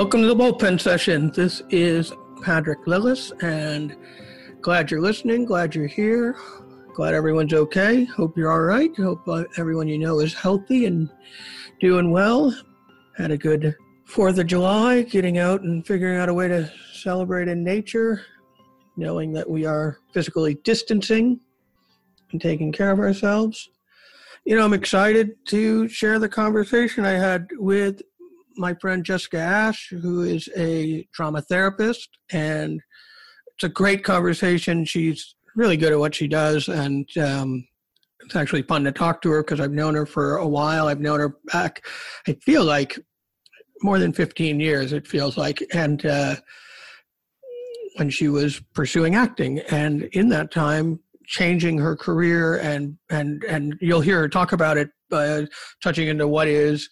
Welcome to the bullpen session. This is Patrick Lillis, and glad you're listening. Glad you're here. Glad everyone's okay. Hope you're all right. Hope uh, everyone you know is healthy and doing well. Had a good Fourth of July, getting out and figuring out a way to celebrate in nature, knowing that we are physically distancing and taking care of ourselves. You know, I'm excited to share the conversation I had with my friend Jessica Asch, who is a trauma therapist, and it's a great conversation. She's really good at what she does, and um, it's actually fun to talk to her because I've known her for a while. I've known her back, I feel like more than 15 years, it feels like. And uh, when she was pursuing acting, and in that time, changing her career, and and and you'll hear her talk about it, uh, touching into what is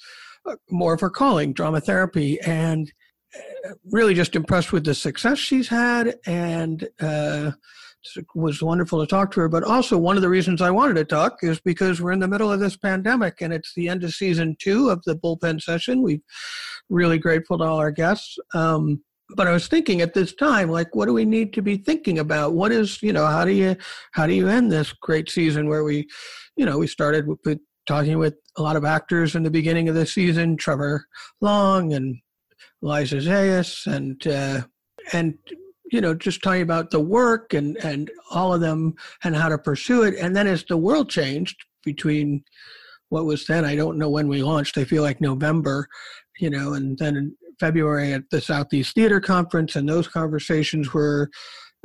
more of her calling, drama therapy, and uh, really just impressed with the success she's had, and uh, was wonderful to talk to her. But also, one of the reasons I wanted to talk is because we're in the middle of this pandemic and it's the end of season two of the bullpen session. We're really grateful to all our guests. Um, but I was thinking at this time, like, what do we need to be thinking about? What is, you know, how do you, how do you end this great season where we, you know, we started with talking with a lot of actors in the beginning of the season, Trevor Long and Liza Zayas, and uh, and you know, just talking about the work and, and all of them and how to pursue it. And then as the world changed between what was then, I don't know when we launched, I feel like November, you know, and then February at the Southeast Theater Conference, and those conversations were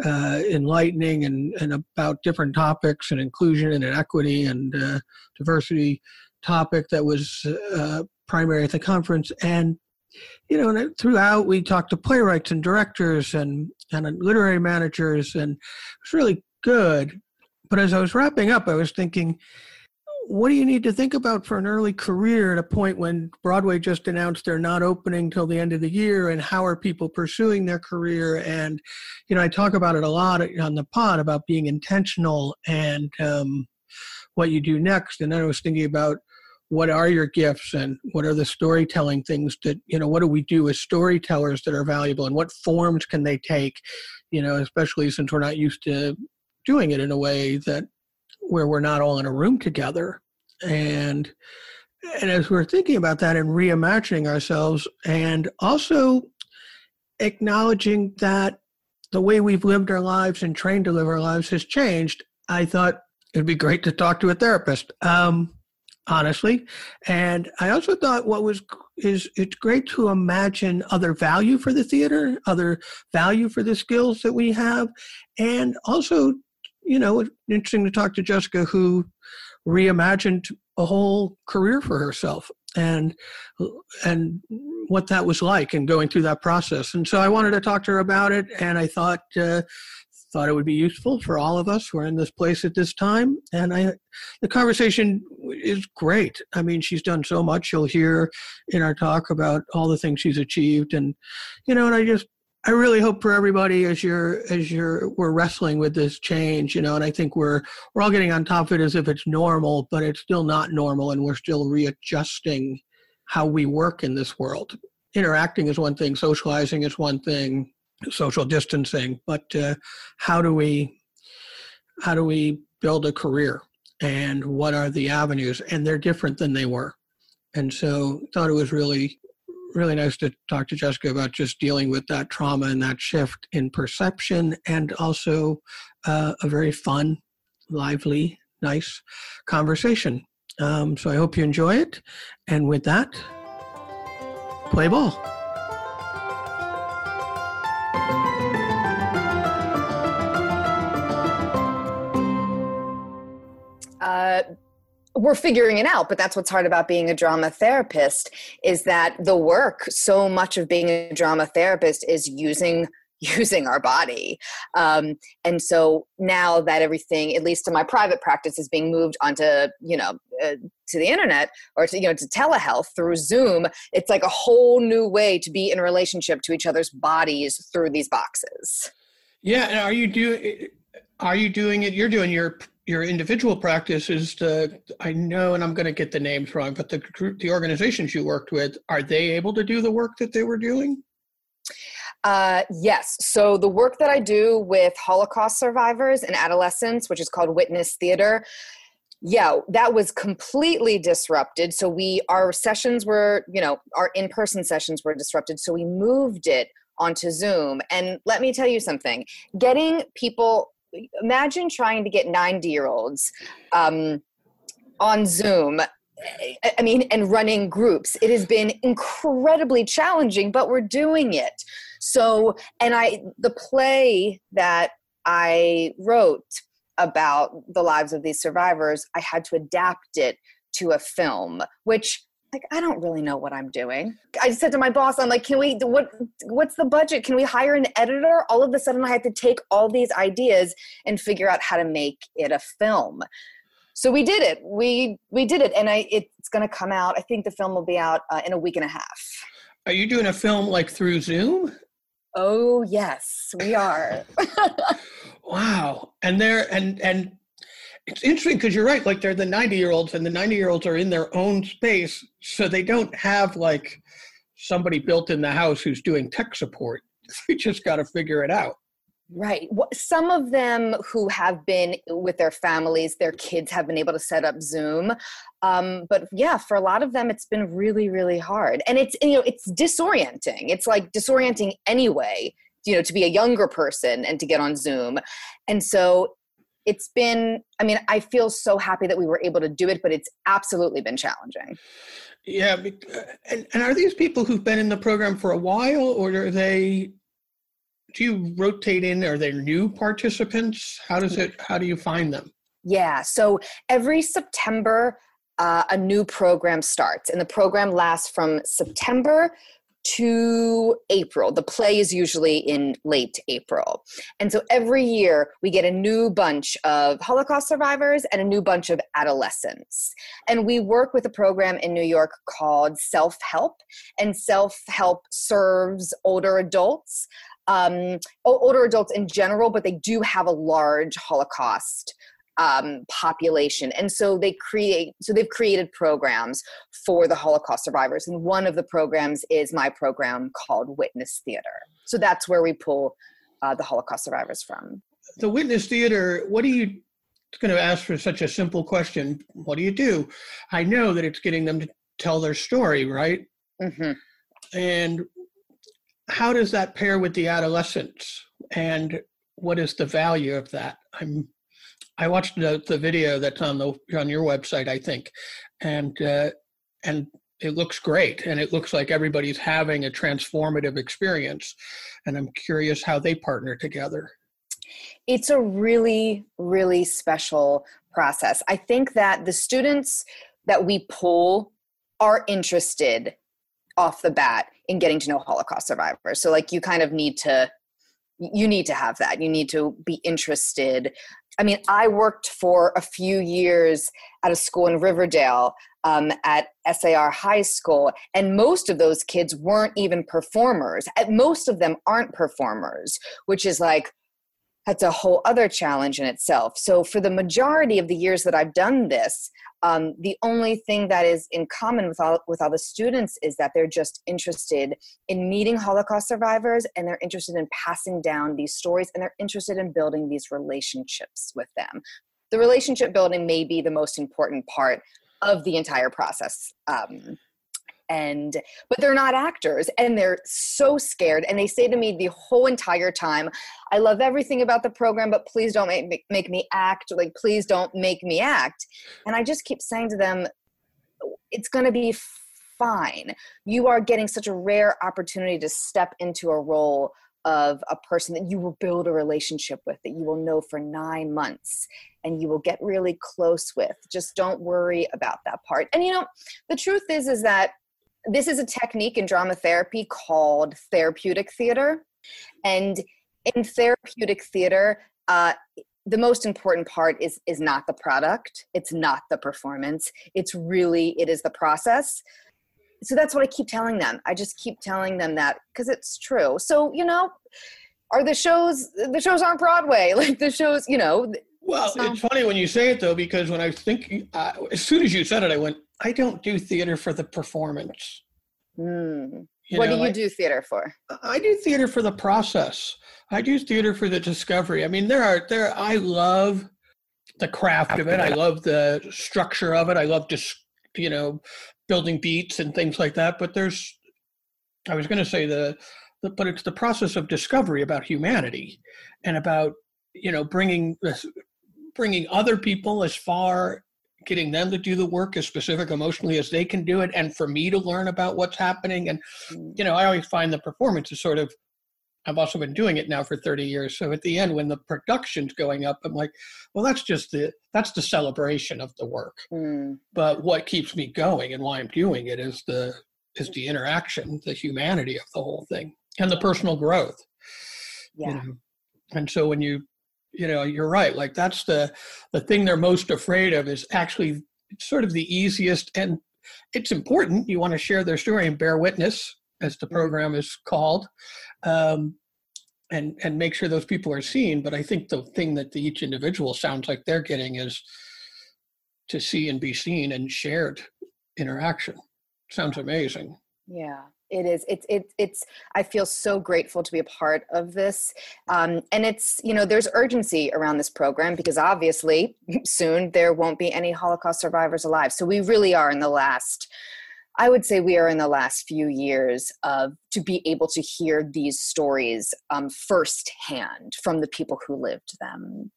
uh, enlightening and, and about different topics and inclusion and equity and uh, diversity topic that was uh, primary at the conference. And you know, and throughout we talked to playwrights and directors and and literary managers, and it was really good. But as I was wrapping up, I was thinking, what do you need to think about for an early career at a point when Broadway just announced they're not opening till the end of the year, and how are people pursuing their career? And you know, I talk about it a lot on the pod about being intentional and um, what you do next. And then I was thinking about what are your gifts and what are the storytelling things that you know what do we do as storytellers that are valuable and what forms can they take you know especially since we're not used to doing it in a way that where we're not all in a room together and and as we're thinking about that and reimagining ourselves and also acknowledging that the way we've lived our lives and trained to live our lives has changed i thought it'd be great to talk to a therapist um, honestly. And I also thought what was is it's great to imagine other value for the theater, other value for the skills that we have, and also, you know, interesting to talk to Jessica who reimagined a whole career for herself and and what that was like and going through that process. And so I wanted to talk to her about it, and I thought uh, thought it would be useful for all of us who are in this place at this time. And I, the conversation is great. I mean, she's done so much. You'll hear in our talk about all the things she's achieved, and you know, and I just. I really hope for everybody as you're as you're we're wrestling with this change, you know, and I think we're we're all getting on top of it as if it's normal, but it's still not normal, and we're still readjusting how we work in this world. Interacting is one thing, socializing is one thing, social distancing, but uh, how do we how do we build a career and what are the avenues? And they're different than they were. And so thought it was really really nice to talk to Jessica about just dealing with that trauma and that shift in perception and also uh, a very fun, lively, nice conversation. Um, so I hope you enjoy it. And with that, play ball. We're figuring it out but that's what's hard about being a drama therapist is that the work so much of being a drama therapist is using using our body. Um, and so now that everything at least in my private practice is being moved onto you know uh, to the internet or to you know to telehealth through zoom it's like a whole new way to be in relationship to each other's bodies through these boxes. Yeah and are you doing are you doing it you're doing your your individual practice is the I know, and I'm going to get the names wrong, but the the organizations you worked with are they able to do the work that they were doing? Uh, yes. So the work that I do with Holocaust survivors and adolescents, which is called Witness Theater, yeah, that was completely disrupted. So we our sessions were, you know, our in-person sessions were disrupted. So we moved it onto Zoom. And let me tell you something: getting people. Imagine trying to get 90 year olds um, on Zoom I mean, and running groups. It has been incredibly challenging, but we're doing it. So, and I, the play that I wrote about the lives of these survivors, I had to adapt it to a film, which like I don't really know what I'm doing. I said to my boss, I'm like, can we what what's the budget? Can we hire an editor? All of a sudden I had to take all these ideas and figure out how to make it a film. So we did it. We we did it and i it's going to come out. I think the film will be out uh, in a week and a half. Are you doing a film like through zoom? Oh yes we are. Wow. And they're and and it's interesting because you're right like they're the 90 year olds and the 90 year olds are in their own space so they don't have like somebody built in the house who's doing tech support they just got to figure it out Right. Some of them who have been with their families, their kids have been able to set up Zoom. Um, but yeah, for a lot of them, it's been really, really hard. And it's, you know, it's disorienting. It's like disorienting anyway, you know, to be a younger person and to get on Zoom. And so it's been, I mean, I feel so happy that we were able to do it, but it's absolutely been challenging. Yeah. Uh, and, and are these people who've been in the program for a while or are they do you rotate in? Are they new participants? How does it? How do you find them? Yeah. So every September, uh, a new program starts, and the program lasts from September to April. The play is usually in late April. And so every year we get a new bunch of Holocaust survivors and a new bunch of adolescents. And we work with a program in New York called Self Help. And Self Help serves older adults um, older adults in general, but they do have a large Holocaust um, population, and so they create. So they've created programs for the Holocaust survivors, and one of the programs is my program called Witness Theater. So that's where we pull uh, the Holocaust survivors from. The Witness Theater. What do you? going to ask for such a simple question. What do you do? I know that it's getting them to tell their story, right? Mm-hmm. And how does that pair with the adolescents and what is the value of that i'm i watched the, the video that's on the on your website i think and uh, and it looks great and it looks like everybody's having a transformative experience and i'm curious how they partner together it's a really really special process i think that the students that we pull are interested off the bat in getting to know Holocaust survivors. So like you kind of need to you need to have that. You need to be interested. I mean, I worked for a few years at a school in Riverdale um, at SAR High School, and most of those kids weren't even performers. Most of them aren't performers, which is like, that's a whole other challenge in itself. So, for the majority of the years that I've done this, um, the only thing that is in common with all with all the students is that they're just interested in meeting Holocaust survivors and they're interested in passing down these stories and they're interested in building these relationships with them. The relationship building may be the most important part of the entire process. Um, and but they're not actors and they're so scared and they say to me the whole entire time i love everything about the program but please don't make, make me act like please don't make me act. And i just keep saying to them it's going to be fine. You are getting such a rare opportunity to step into a role of a person that you will build a relationship with that you will know for nine months and you will get really close with. Just don't worry about that part. And you know the truth is is that this is a technique in drama therapy called therapeutic theater. And in therapeutic theater, uh, the most important part is is not the product. It's not the performance. It's really it is the process. So that's what i keep telling them. I just keep telling them that because it's true. So you know are the shows the shows aren't broadway. Like the shows you know well so. it's funny when you say it though because when i think uh, as soon as you said it i went I don't do theater for the performance. Mm. What know, do you do theater for? I do theater for the process. I do theater for the discovery. I mean, there are there. I love the craft of it. I love the structure of it. I love just you know building beats and things like that. But there's, I was going to say the, the, but it's the process of discovery about humanity, and about you know bringing this, bringing other people as far getting them to do the work as specific emotionally as they can do it and for me to learn about what's happening and mm. you know i always find the performance is sort of i've also been doing it now for 30 years so at the end when the production's going up i'm like well that's just the that's the celebration of the work mm. but what keeps me going and why i'm doing it is the is the interaction the humanity of the whole thing and the personal growth yeah you know? and so when you you know you're right like that's the the thing they're most afraid of is actually sort of the easiest and it's important you want to share their story and bear witness as the program is called um, and and make sure those people are seen but i think the thing that the, each individual sounds like they're getting is to see and be seen and shared interaction. Sounds amazing. Yeah it is it's it's it's i feel so grateful to be a part of this. Um, and it's you know there's urgency around this program because obviously soon there won't be any holocaust survivors alive. So we really are in the last i would say we are in the last few years of to be able to hear these stories um, firsthand from the people who lived them.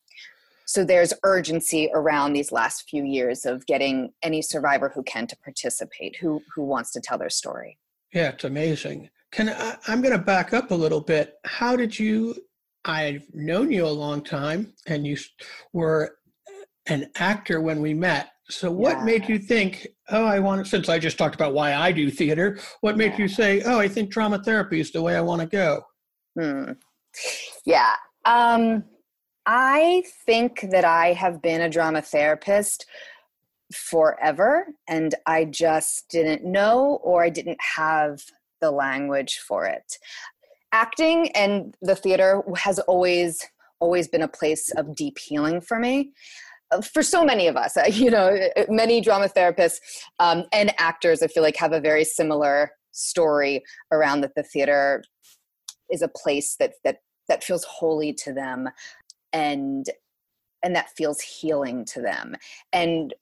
So there's urgency around these last few years of getting any survivor who can to participate who who wants to tell their story yeah, it's amazing. Can I, I'm going to back up a little bit. How did you? I've known you a long time, and you were an actor when we met. So, what yeah. made you think, oh, I want to, since I just talked about why I do theater, what made yeah. you say, oh, I think drama therapy is the way I want to go? Hmm. Yeah. Um, I think that I have been a drama therapist forever and I just didn't know or I didn't have the language for it. Acting and the theater has always always been a place of deep healing for me uh, for so many of us you know many drama therapists um, and actors i feel like have a very similar story around that the theater is a place that that that feels holy to them and and that feels healing to them and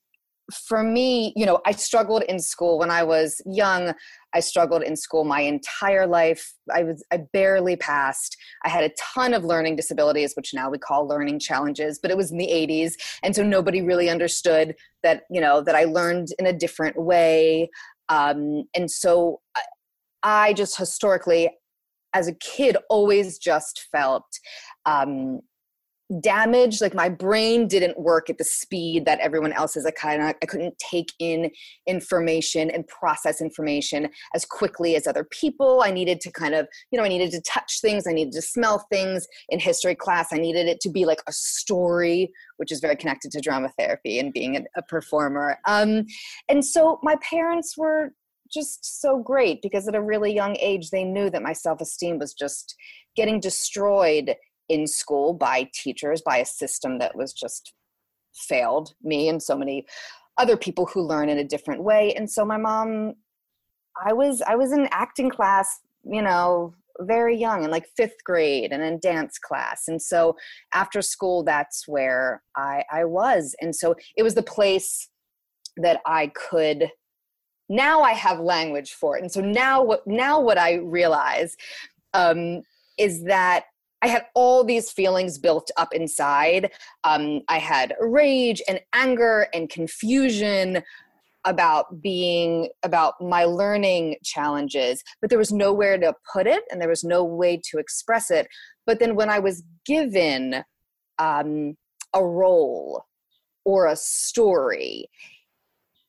for me, you know, I struggled in school when I was young. I struggled in school my entire life. I was I barely passed. I had a ton of learning disabilities, which now we call learning challenges, but it was in the 80s, and so nobody really understood that, you know, that I learned in a different way. Um, and so I just historically as a kid always just felt um, damaged like my brain didn't work at the speed that everyone else's i kind of i couldn't take in information and process information as quickly as other people. I needed to kind of you know i needed to touch things. I needed to smell things. In history class i needed it to be like a story which is very connected to drama therapy and being a, a performer. Um, and so my parents were just so great because at a really young age they knew that my self-esteem was just getting destroyed in school by teachers, by a system that was just failed me and so many other people who learn in a different way. And so my mom, I was I was in acting class, you know, very young in like fifth grade and in dance class. And so after school, that's where I, I was. And so it was the place that I could now I have language for it. And so now what now what I realize um, is that I had all these feelings built up inside. Um, I had rage and anger and confusion about being about my learning challenges but there was nowhere to put it and there was no way to express it but then when i was given um, a role or a story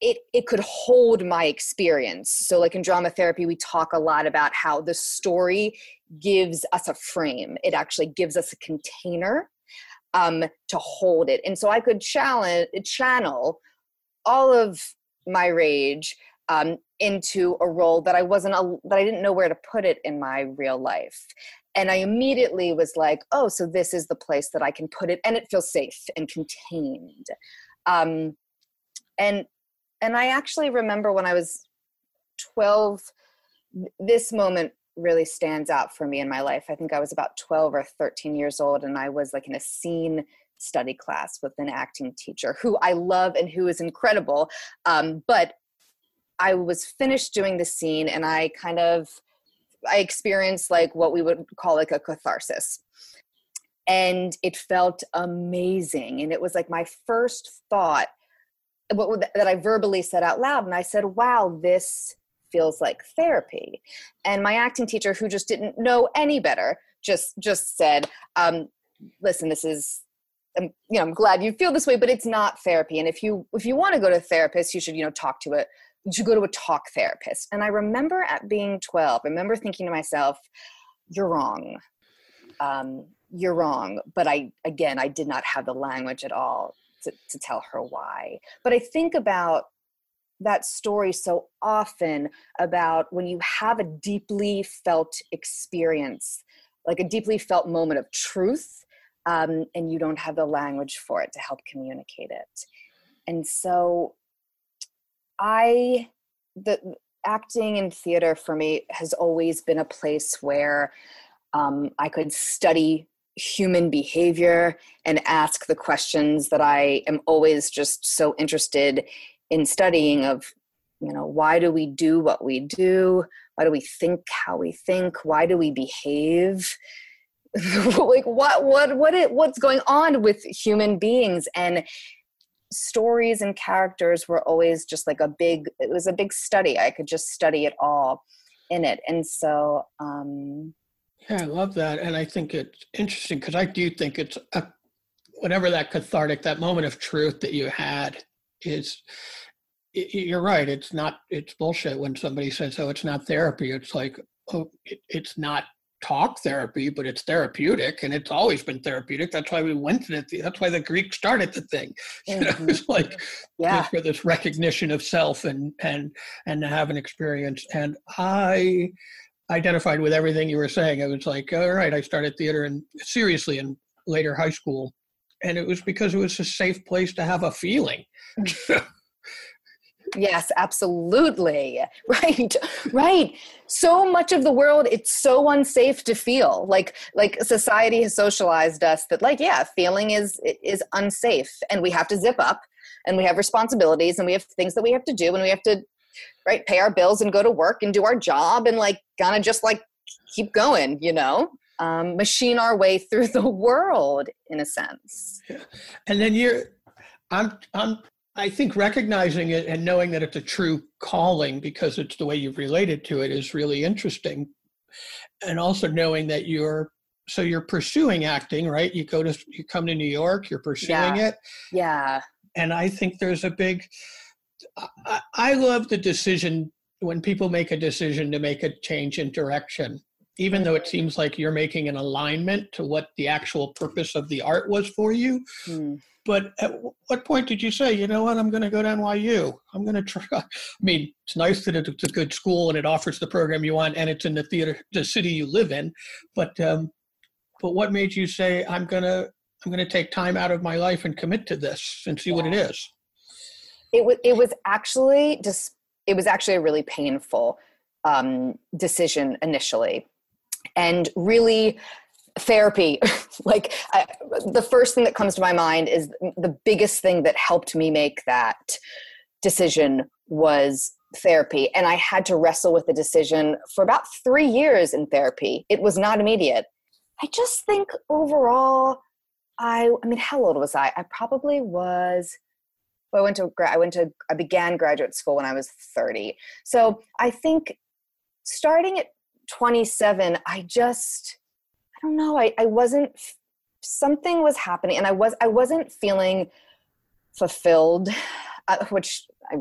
it it could hold my experience. So like in drama therapy we talk a lot about how the story gives us a frame. It actually gives us a container um, to hold it. And so i could challenge channel all of my rage um, into a role that i wasn't a, that i didn't know where to put it in my real life. And i immediately was like oh so this is the place that i can put it and it feels safe and contained. Um, and and I actually remember when I was 12 this moment really stands out for me in my life. I think I was about 12 or 13 years old, and I was like in a scene study class with an acting teacher who I love and who is incredible. Um, but I was finished doing the scene, and I kind of I experienced like what we would call like a catharsis. And it felt amazing. And it was like my first thought that I verbally said out loud. And I said, wow, this feels like therapy. And my acting teacher who just didn't know any better just just said um, listen this is I'm, um, you know i'm glad you feel this way but it's not therapy and if you if you want to go to a therapist you should you know talk to it you should go to a talk therapist. And i remember at being 12 i remember thinking to myself you're wrong. Um, you're wrong. But i again i did not have the language at all to, to tell her why but i think about that story so often about when you have a deeply felt experience, like a deeply felt moment of truth, um, and you don't have the language for it to help communicate it. And so, I, the acting and theater for me has always been a place where um, I could study human behavior and ask the questions that I am always just so interested in studying of you know why do we do what we do? Why do we think how we think? Why do we behave? Like what what what it, what's going on with human beings? And stories and characters were always just like a big it was a big study. I could just study it all in it. And so um yeah i love that and i think it's interesting because i do think it's a, whatever that cathartic that moment of truth that you had is you're right it's not it's bullshit when somebody says oh it's not therapy it's like oh it, it's not talk therapy but it's therapeutic and it's always been therapeutic that's why we went to it that's why the greeks started the thing you know mm-hmm. it's like yeah for this recognition of self and and and to have an experience and i identified with everything you were saying I was like all right i started theater and seriously in later high school and it was because it was a safe place to have a feeling mm. Yes, absolutely. Right. Right. So much of the world it's so unsafe to feel. Like like society has socialized us that like yeah, feeling is is unsafe and we have to zip up and we have responsibilities and we have things that we have to do and we have to right pay our bills and go to work and do our job and like kind of just like keep going, you know? Um, machine our way through the world in a sense. Yeah. And then you're I'm I'm I think recognizing it and knowing that it's a true calling because it's the way you've related to it is really interesting. And also knowing that you're so you're pursuing acting, right? You go to you come to New York, you're pursuing yeah. it. Yeah. And I think there's a big I, I love the decision when people make a decision to make a change in direction even though it seems like you're making an alignment to what the actual purpose of the art was for you. Mm. But at what point did you say, you know what, I'm going to go to NYU? I'm going to try. I mean, it's nice that it's a good school and it offers the program you want, and it's in the theater, the city you live in. But um, but what made you say, I'm going to I'm going to take time out of my life and commit to this and see yeah. what it is? It was it was actually just it was actually a really painful um, decision initially, and really therapy like I, the first thing that comes to my mind is the biggest thing that helped me make that decision was therapy. And i had to wrestle with the decision for about three years in therapy. It was not immediate. I just think overall i i mean how old was i? I probably was i went to i went to i began graduate school when i was 30 so i think starting at 27 i just I don't know. I, I wasn't, something was happening and I was, I wasn't feeling fulfilled, uh, which I,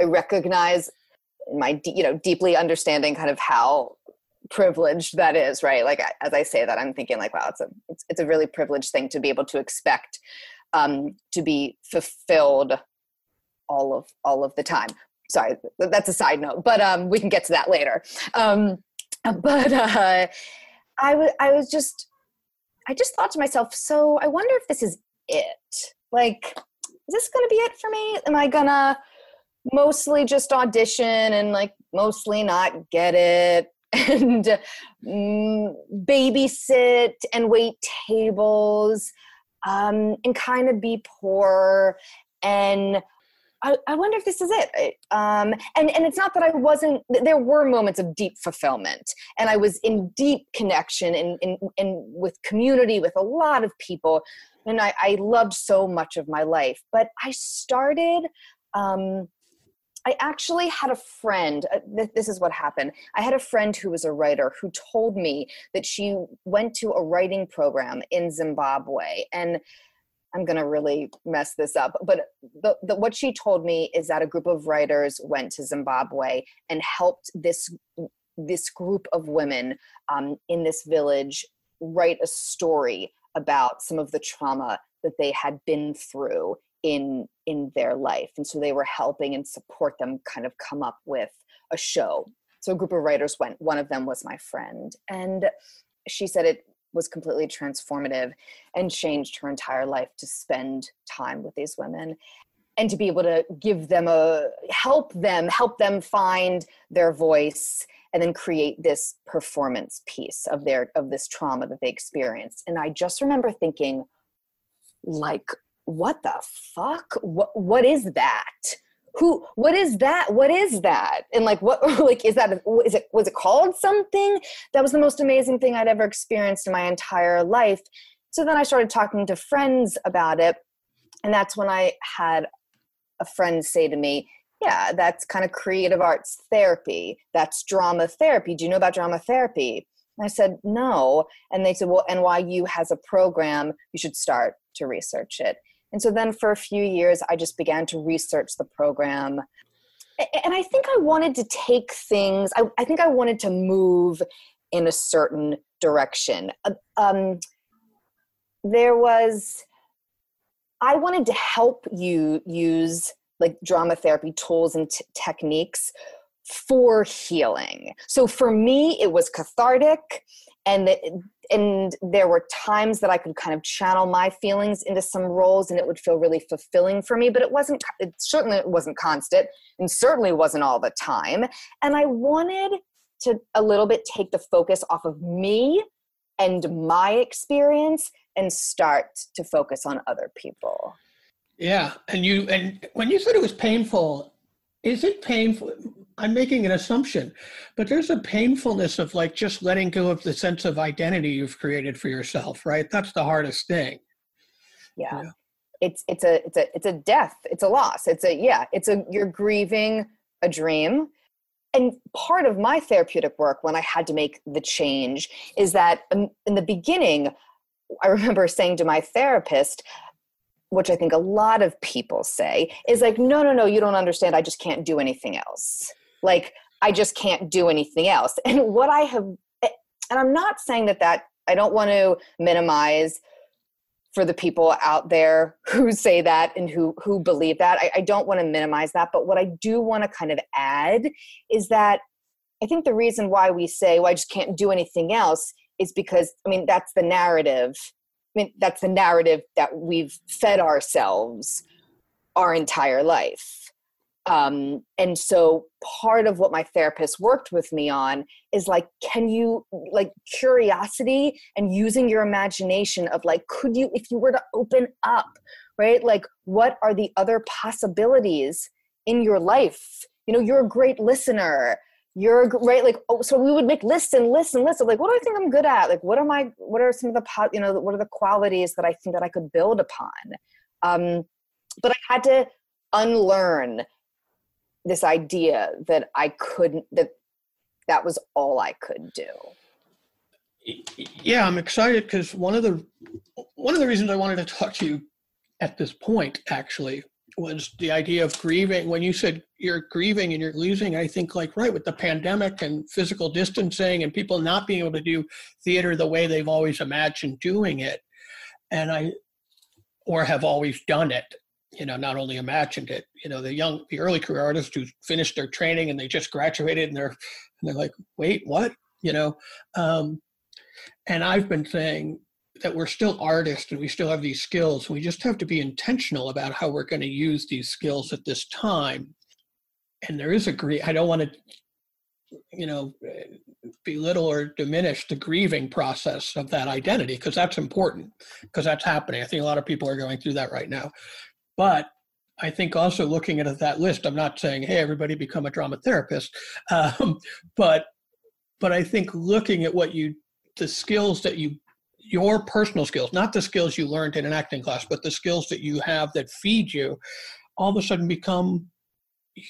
I recognize in my, you know, deeply understanding kind of how privileged that is, right? Like as I say that, I'm thinking like, wow, it's a, it's, it's a really privileged thing to be able to expect um, to be fulfilled all of all of the time. Sorry, that's a side note, but um, we can get to that later. Um, but uh, I was I was just I just thought to myself, so I wonder if this is it. Like, is this gonna be it for me? Am I gonna mostly just audition and like mostly not get it and mm, babysit and wait tables um, and kind of be poor and I, I, wonder if this is it. Um, and, and it's not that I wasn't, there were moments of deep fulfillment and I was in deep connection and in, with community, with a lot of people. And I, I loved so much of my life. But I started, um, I actually had a friend, uh, th- this is what happened. I had a friend who was a writer who told me that she went to a writing program in Zimbabwe. And I'm going to really mess this up, but the, the, what she told me is that a group of writers went to Zimbabwe and helped this this group of women um, in this village write a story about some of the trauma that they had been through in in their life and so they were helping and support them kind of come up with a show. So a group of writers went one of them was my friend and she said it was completely transformative and changed her entire life to spend time with these women and to be able to give them a help them help them find their voice and then create this performance piece of their of this trauma that they experienced. And i just remember thinking like what the fuck? What what is that? Who what is that? What is that? And like what like is that is it was it called something? That was the most amazing thing i'd ever experienced in my entire life. So then i started talking to friends about it and that's when i had a friend say to me yeah that's kind of creative arts therapy. That's drama therapy. Do you know about drama therapy? And i said no. And they said well nyu has a program. You should start to research it and so then for a few years, I just began to research the program. And I think I wanted to take things, I, I think I wanted to move in a certain direction. Uh, um, there was, I wanted to help you use like drama therapy tools and t- techniques for healing. So for me, it was cathartic and and there were times that I could kind of channel my feelings into some roles and it would feel really fulfilling for me, but it wasn't, it certainly wasn't constant and certainly wasn't all the time. And I wanted to a little bit take the focus off of me and my experience and start to focus on other people. Yeah. And you, and when you said it was painful, is it painful? I'm making an assumption, but there's a painfulness of like just letting go of the sense of identity you've created for yourself, right? That's the hardest thing. Yeah. yeah. It's it's a it's a it's a death. It's a loss. It's a yeah, it's a you're grieving a dream. And part of my therapeutic work when I had to make the change is that um, in the beginning I remember saying to my therapist, which I think a lot of people say, is like, no, no, no, you don't understand. I just can't do anything else. Like, I just can't do anything else. And what I have, and I'm not saying that that, I don't want to minimize for the people out there who say that and who who believe that. I, I don't want to minimize that but what i do want to kind of add is that i think the reason why we say well i just can't do anything else is because i mean that's the narrative. I mean that's the narrative that we've fed ourselves our entire life um, and so part of what my therapist worked with me on is like can you like curiosity and using your imagination of like could you if you were to open up right? Like what are the other possibilities in your life? You know you're a great listener. You're great like oh so we would make lists and lists and lists of like what do i think i'm good at? Like what am i what are some of the you know what are the qualities that i think that i could build upon? Um but i had to unlearn this idea that I couldn't that that was all I could do. Yeah, I'm excited because one of the one of the reasons I wanted to talk to you at this point actually was the idea of grieving. When you said you're grieving and you're losing, I think like right with the pandemic and physical distancing and people not being able to do theater the way they've always imagined doing it, and I or have always done it you know not only imagined it you know the young the early career artists who finished their training and they just graduated and they're and they're like wait what you know um, and i've been saying that we're still artists and we still have these skills we just have to be intentional about how we're going to use these skills at this time and there is a grief. I don't want to, you know, belittle or diminish the grieving process of that identity because that's important because that's happening. I think a lot of people are going through that right now. But I think also looking at that list, I'm not saying, hey, everybody become a drama therapist, um, but but I think looking at what you, the skills that you, your personal skills, not the skills you learned in an acting class, but the skills that you have that feed you, all of a sudden become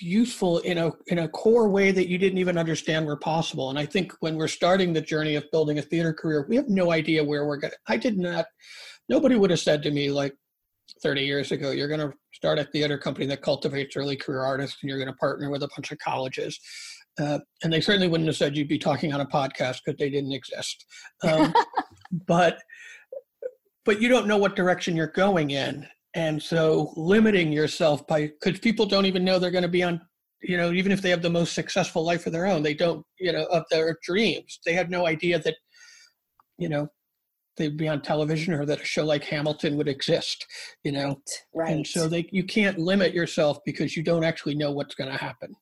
useful in a in a core way that you didn't even understand were possible. And i think when we're starting the journey of building a theater career we have no idea where we're going i did not nobody would have said to me like 30 years ago you're going to start a theater company that cultivates early career artists and you're going to partner with a bunch of colleges. Uh, and they certainly wouldn't have said you'd be talking on a podcast because they didn't exist. Um, but but you don't know what direction you're going in. And so limiting yourself by because people don't even know they're going to be on you know even if they have the most successful life of their own they don't you know of their dreams. They have no idea that you know they'd be on television or that a show like hamilton would exist you know? Right and so they you can't limit yourself because you don't actually know what's going to happen.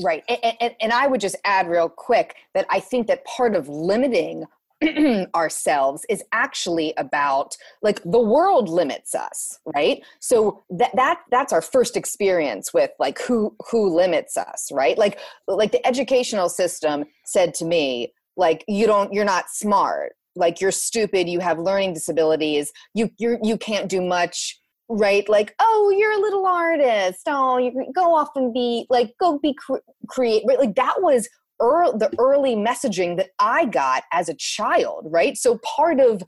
Right and, and, and i would just add real quick that i think that part of limiting ourselves is actually about like the world limits us right? So that that that's our first experience with like who who limits us right? Like like the educational system said to me like you don't you're not smart like you're stupid you have learning disabilities you you you can't do much right like oh you're a little artist oh you go off and be like go be cre- create right like that was the early messaging that I got as a child, right? So part of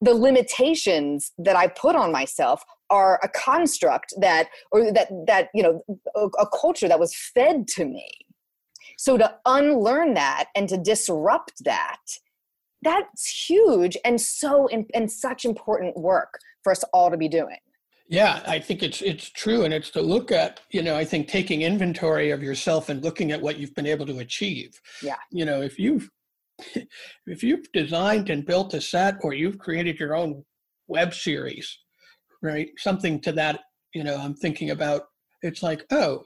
the limitations that I put on myself are a construct that, or that, that, you know, a, a culture that was fed to me. So to unlearn that and to disrupt that, that's huge and so, and such important work for us all to be doing. Yeah, I think it's it's true, and it's to look at you know I think taking inventory of yourself and looking at what you've been able to achieve. Yeah, you know if you've if you've designed and built a set or you've created your own web series, right? Something to that you know I'm thinking about. It's like oh,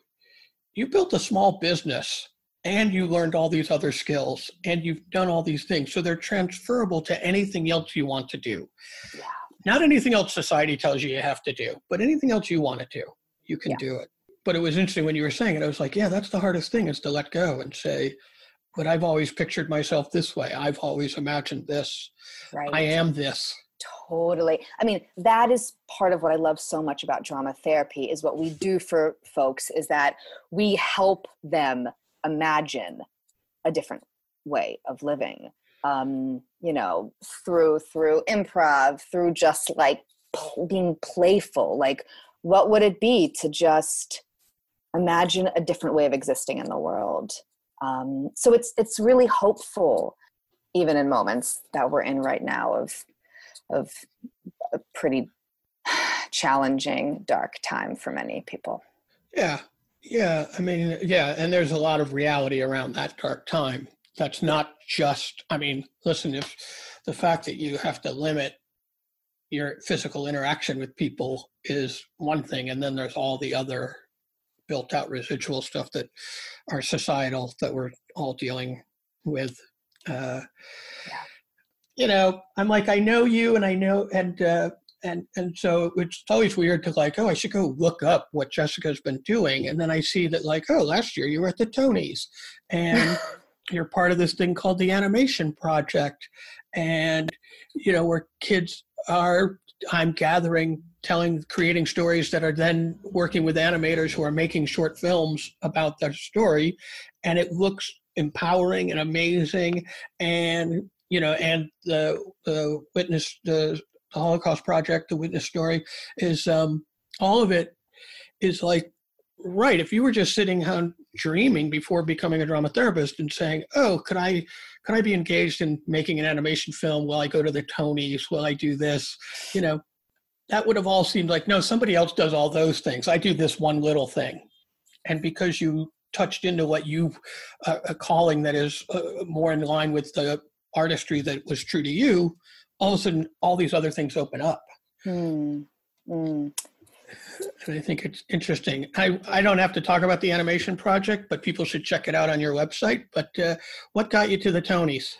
you built a small business and you learned all these other skills and you've done all these things, so they're transferable to anything else you want to do. Yeah not anything else society tells you you have to do, but anything else you want to do, you can yeah. do it. But it was interesting when you were saying it. I was like, yeah, that's the hardest thing is to let go and say, but I've always pictured myself this way. I've always imagined this. Right. I am this. Totally. I mean, that is part of what I love so much about drama therapy is what we do for folks is that we help them imagine a different way of living um, you know, through through improv, through just like being playful. Like, what would it be to just imagine a different way of existing in the world? Um, so it's it's really hopeful, even in moments that we're in right now of of a pretty challenging, dark time for many people. Yeah, yeah. I mean, yeah, and there's a lot of reality around that dark time that's not just i mean listen if the fact that you have to limit your physical interaction with people is one thing and then there's all the other built out residual stuff that are societal that we're all dealing with uh, yeah. you know i'm like i know you and i know and uh, and and so it's always weird to like oh i should go look up what jessica's been doing. And then i see that like oh last year you were at the tonys and you're part of this thing called the animation project. And you know where kids are i'm gathering telling creating stories that are then working with animators who are making short films about their story. And it looks empowering and amazing. And you know and the the witness the, the holocaust project the witness story is um all of it is like right if you were just sitting on dreaming before becoming a drama therapist and saying oh could i could i be engaged in making an animation film while i go to the tonys while i do this? You know that would have all seemed like no somebody else does all those things. I do this one little thing. And because you touched into what you uh, a calling that is uh, more in line with the artistry that was true to you all of a sudden all these other things open up hmm. Mm. and I think it's interesting. I, I don't have to talk about the animation project, but people should check it out on your website. But uh, what got you to the Tonys?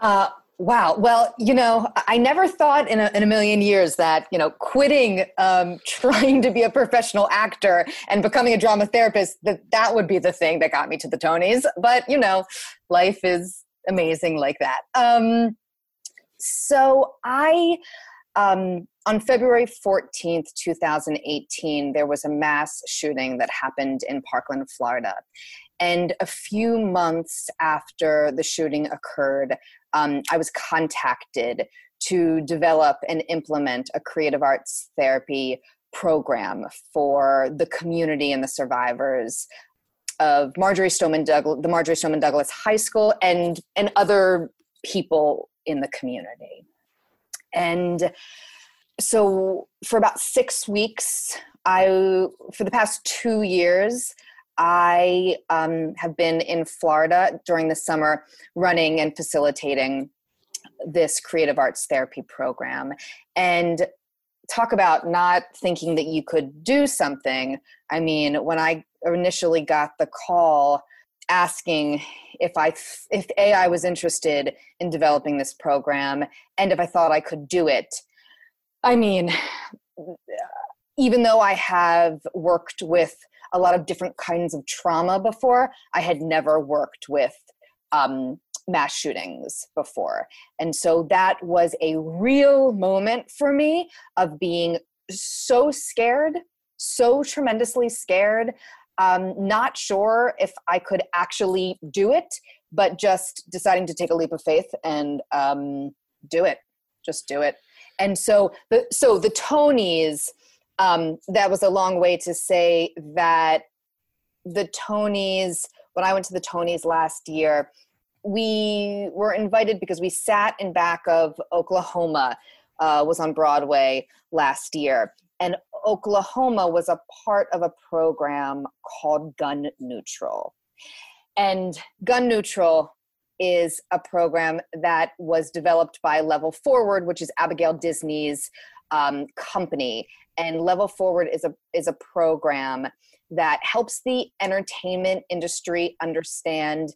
Uh, wow. Well, you know, I never thought in a, in a million years that, you know, quitting um, trying to be a professional actor and becoming a drama therapist, that that would be the thing that got me to the Tonys. But, you know, life is amazing like that. Um, so I um, on February 14th, 2018, there was a mass shooting that happened in Parkland, Florida. And a few months after the shooting occurred, um, I was contacted to develop and implement a creative arts therapy program for the community and the survivors of Marjory Stoneman Douglas, the Marjory Stoneman Douglas High School, and and other people in the community. And so for about six weeks, I for the past two years, I um, have been in Florida during the summer, running and facilitating this creative arts therapy program, and talk about not thinking that you could do something. I mean, when I initially got the call asking if I if AI was interested in developing this program and if I thought I could do it. I mean, even though I have worked with a lot of different kinds of trauma before, I had never worked with um, mass shootings before. And so that was a real moment for me of being so scared, so tremendously scared um, not sure if I could actually do it, but just deciding to take a leap of faith and um, do it. Just do it. And so the so the Tonys, um, that was a long way to say that the Tonys. When I went to the Tonys last year, we were invited because we sat in back of Oklahoma. Uh, was on Broadway last year, and Oklahoma was a part of a program called Gun Neutral. And Gun Neutral is a program that was developed by Level Forward, which is Abigail Disney's um, company. And Level Forward is a is a program that helps the entertainment industry understand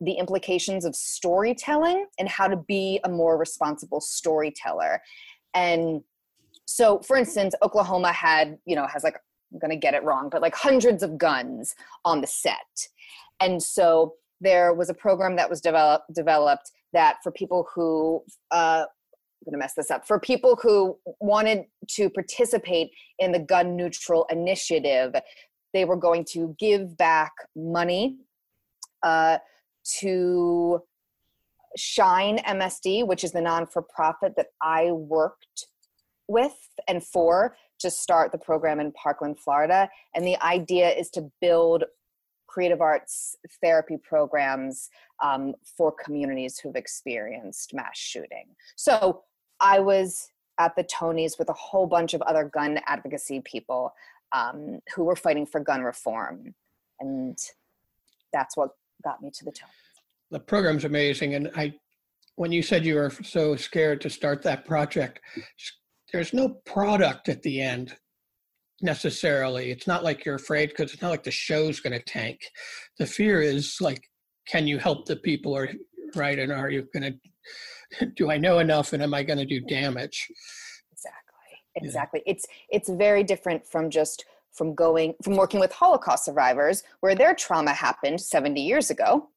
the implications of storytelling and how to be a more responsible storyteller. And so for instance oklahoma had you know has like i'm to get it wrong but like hundreds of guns on the set and so there was a program that was developed developed that for people who uh, I'm going to mess this up. For people who wanted to participate in the gun neutral initiative, they were going to give back money uh, to Shine MSD, which is the non for profit that I worked with and for to start the program in Parkland, Florida. And the idea is to build creative arts therapy programs um, for communities who've experienced mass shooting. So I was at the Tonys with a whole bunch of other gun advocacy people um, who were fighting for gun reform. And that's what got me to the Tonys. The program's amazing. And I, when you said you were so scared to start that project, there's no product at the end necessarily. It's not like you're afraid because it's not like the show's going to tank. The fear is like, can you help the people or right? And are you going to? Do I know enough? And am I going to do damage? Exactly. Exactly. Yeah. It's it's very different from just from going from working with Holocaust survivors where their trauma happened 70 years ago,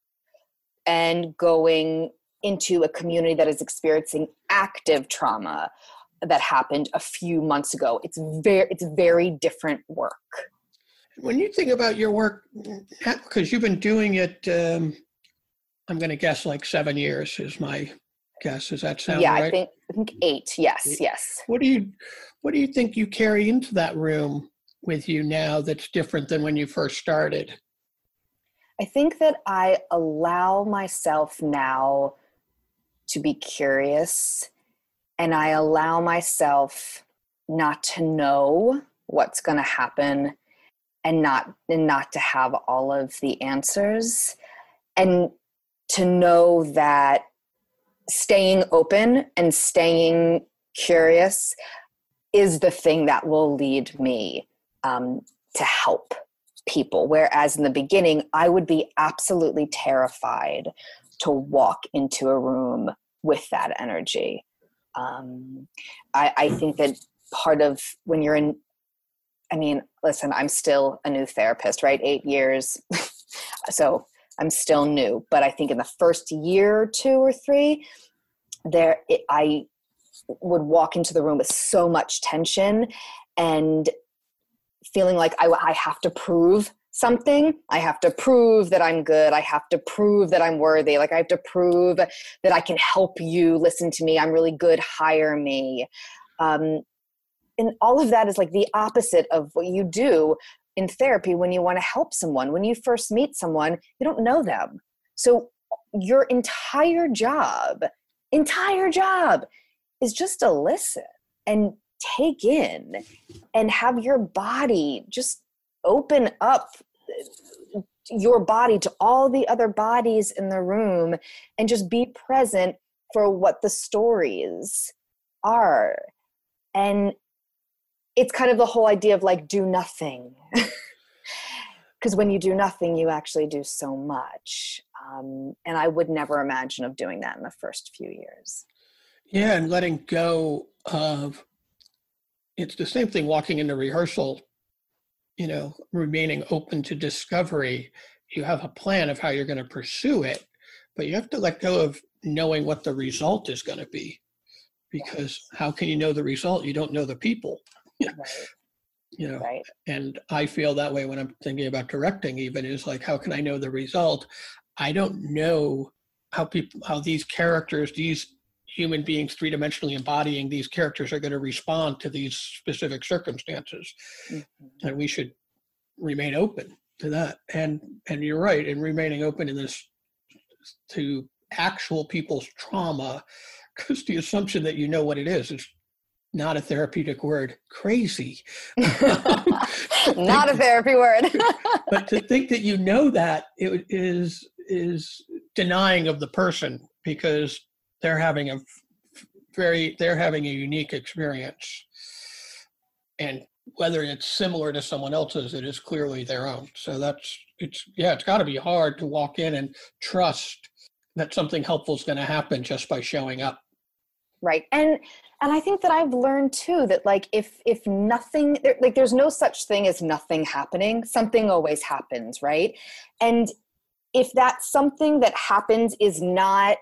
and going into a community that is experiencing active trauma that happened a few months ago. It's very it's very different work. When you think about your work, because you've been doing it, um, I'm going to guess like seven years is my guess. Does that sound yeah, right? I think I think eight. Yes, eight. yes. What do you What do you think you carry into that room with you now that's different than when you first started? I think that I allow myself now to be curious and I allow myself not to know what's going to happen and not and not to have all of the answers and to know that staying open and staying curious is the thing that will lead me um, to help people. Whereas in the beginning, I would be absolutely terrified to walk into a room with that energy. Um, I, I think that part of when you're in, I mean, listen, I'm still a new therapist, right? Eight years. so I'm still new, but I think in the first year or two or three, there it, I would walk into the room with so much tension and feeling like I, I have to prove something. I have to prove that I'm good. I have to prove that I'm worthy. Like I have to prove that I can help you listen to me. I'm really good. Hire me. Um, and all of that is like the opposite of what you do in therapy when you want to help someone. When you first meet someone, you don't know them. So your entire job, entire job is just to listen and take in and have your body just open up your body to all the other bodies in the room and just be present for what the stories are. And it's kind of the whole idea of like do nothing. Because when you do nothing you actually do so much. Um, and i would never imagine of doing that in the first few years. Yeah and letting go of it's the same thing walking into rehearsal you know remaining open to discovery you have a plan of how you're going to pursue it but you have to let go of knowing what the result is going to be because how can you know the result you don't know the people right. you know right. and i feel that way when i'm thinking about directing even is like how can i know the result i don't know how people how these characters these human beings three-dimensionally embodying these characters are going to respond to these specific circumstances. Mm-hmm. and we should remain open to that. And and you're right in remaining open in this to actual people's trauma because the assumption that you know what it is is not a therapeutic word. Crazy. Not a therapy word. But to think that you know that it is is denying of the person because they're having a very they're having a unique experience. And whether it's similar to someone else's it is clearly their own. So that's it's yeah it's got to be hard to walk in and trust that something helpful is going to happen just by showing up. Right. And and i think that i've learned too that like if if nothing there, like there's no such thing as nothing happening. Something always happens right? And if that something that happens is not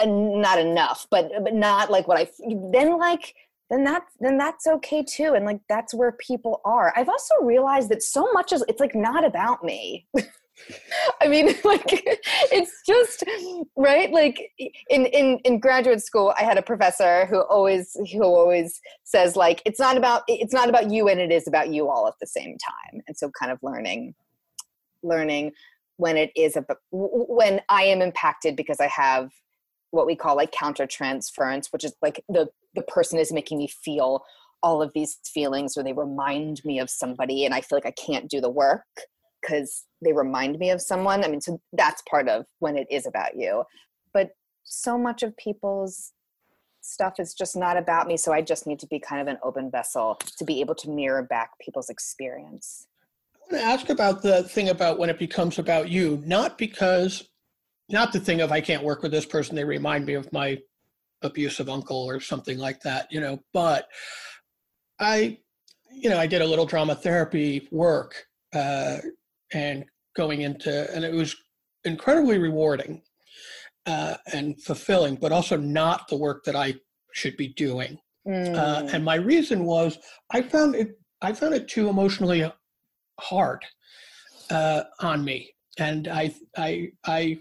Uh, not enough but but not like what i then like then that's then that's okay too and like that's where people are i've also realized that so much is it's like not about me I mean, like it's just right. Like in in in graduate school, I had a professor who always who always says like it's not about it's not about you and it is about you all at the same time. And so, kind of learning learning when it is about when I am impacted because I have what we call like counter transference, which is like the the person is making me feel all of these feelings or they remind me of somebody and I feel like I can't do the work because they remind me of someone. I mean, so that's part of when it is about you. But so much of people's stuff is just not about me. So I just need to be kind of an open vessel to be able to mirror back people's experience. I want to ask about the thing about when it becomes about you, not because, not the thing of I can't work with this person, they remind me of my abusive uncle or something like that, you know, but I, you know, I did a little drama therapy work uh, and going into, and it was incredibly rewarding uh, and fulfilling, but also not the work that I should be doing. Mm. Uh, and my reason was I found it, I found it too emotionally hard uh, on me, and I, I, I,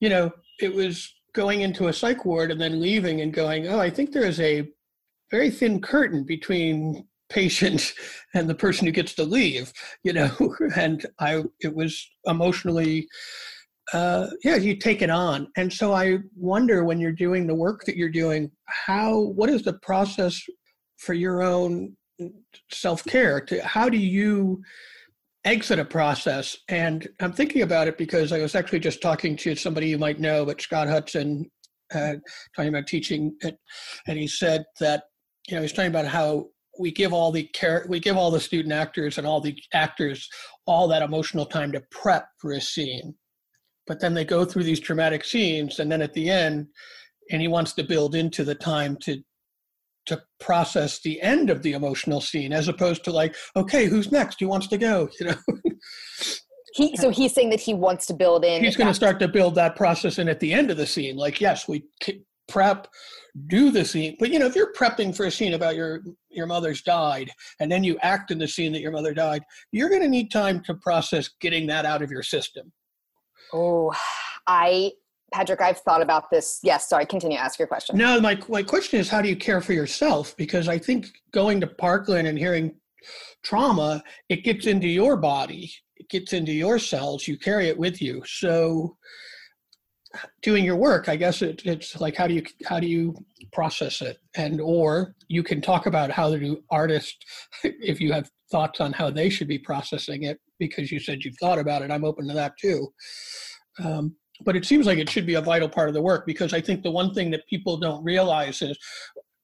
you know, it was going into a psych ward and then leaving and going, oh, I think there is a very thin curtain between patient and the person who gets to leave you know? And i it was emotionally uh yeah you take it on. And so i wonder when you're doing the work that you're doing how what is the process for your own self-care? To how do you exit a process. And i'm thinking about it because i was actually just talking to somebody you might know but scott hudson uh, talking about teaching it, and he said that you know he's talking about how we give all the care we give all the student actors and all the actors all that emotional time to prep for a scene. But then they go through these traumatic scenes and then at the end and he wants to build into the time to to process the end of the emotional scene as opposed to like okay who's next? Who wants to go? You know? He so he's saying that he wants to build in he's going to start to build that process in at the end of the scene. Like yes we prep do the scene. But you know if you're prepping for a scene about your your mother's died and then you act in the scene that your mother died you're going to need time to process getting that out of your system. Oh i Patrick, I've thought about this. Yes, sorry, continue. To ask your question. No, my, my question is how do you care for yourself? Because I think going to Parkland and hearing trauma, it gets into your body, it gets into your cells, you carry it with you. So doing your work, I guess it, it's like how do you how do you process it? And or you can talk about how do artists, if you have thoughts on how they should be processing it, because you said you've thought about it. I'm open to that too. Um, but it seems like it should be a vital part of the work because I think the one thing that people don't realize is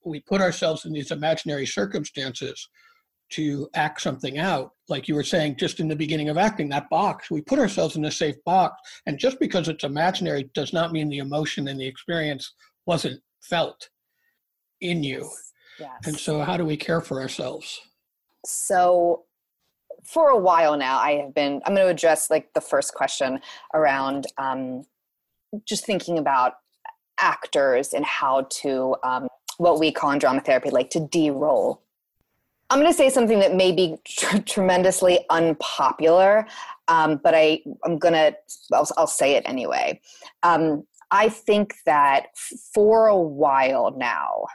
we put ourselves in these imaginary circumstances to act something out. Like you were saying just in the beginning of acting, that box, we put ourselves in a safe box. And just because it's imaginary does not mean the emotion and the experience wasn't felt in you. Yes. And so, how do we care for ourselves? So, for a while now, I have been, I'm going to address like the first question around um, just thinking about actors and how to, um, what we call in drama therapy, like to de role. I'm going to say something that may be tr- tremendously unpopular, um, but I, I'm going to, I'll, say it anyway. Um, I think that for a while now,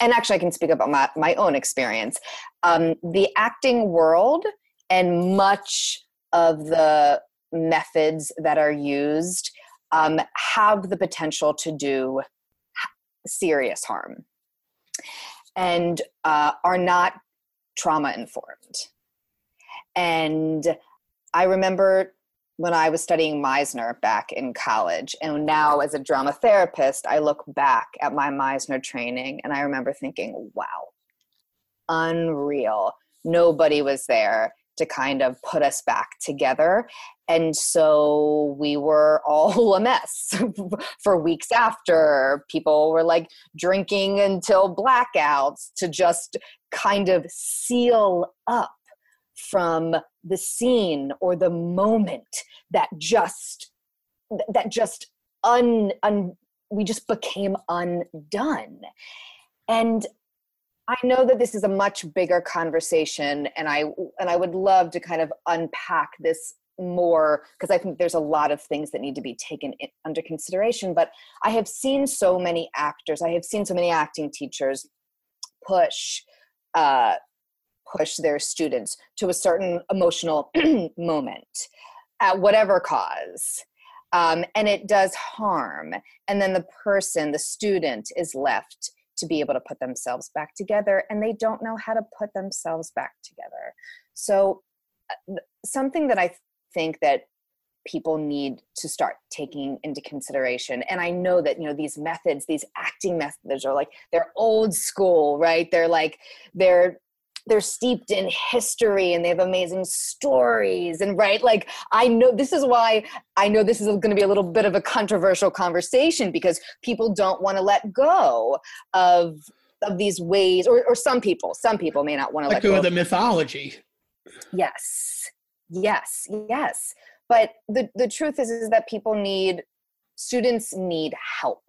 and actually I can speak about my, my own experience. Um, the acting world and much of the methods that are used um, have the potential to do serious harm and uh, are not trauma informed. And I remember when I was studying Meisner back in college. And now, as a drama therapist, I look back at my Meisner training and I remember thinking, wow, unreal. Nobody was there to kind of put us back together. And so we were all a mess for weeks after. People were like drinking until blackouts to just kind of seal up from the scene or the moment that just that just un, un we just became undone. And i know that this is a much bigger conversation and i and i would love to kind of unpack this more because i think there's a lot of things that need to be taken in, under consideration but i have seen so many actors i have seen so many acting teachers push uh, push their students to a certain emotional moment at whatever cause. Um, and it does harm. And then the person, the student, is left to be able to put themselves back together, and they don't know how to put themselves back together. So, uh, something that I think that people need to start taking into consideration and i know that you know these methods these acting methods are like they're old school right they're like they're they're steeped in history and they have amazing stories and right like i know this is why i know this is going to be a little bit of a controversial conversation because people don't want to let go of of these ways or, or some people some people may not want to let go of the mythology. Yes. Yes. Yes. But the the truth is is that people need students need help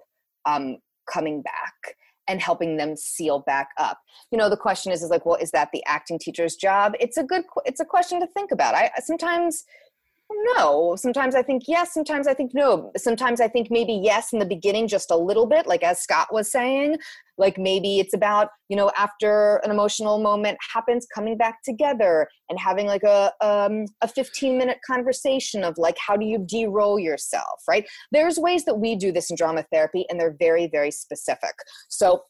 um coming back and helping them seal back up. You know the question is is like well is that the acting teacher's job? It's a good it's a question to think about. I sometimes no. Sometimes i think yes sometimes i think no. Sometimes i think maybe yes in the beginning just a little bit like as scott was saying like maybe it's about you know after an emotional moment happens coming back together and having like a um, a 15 minute conversation of like how do you de-role yourself right? There's ways that we do this in drama therapy and they're very very specific. So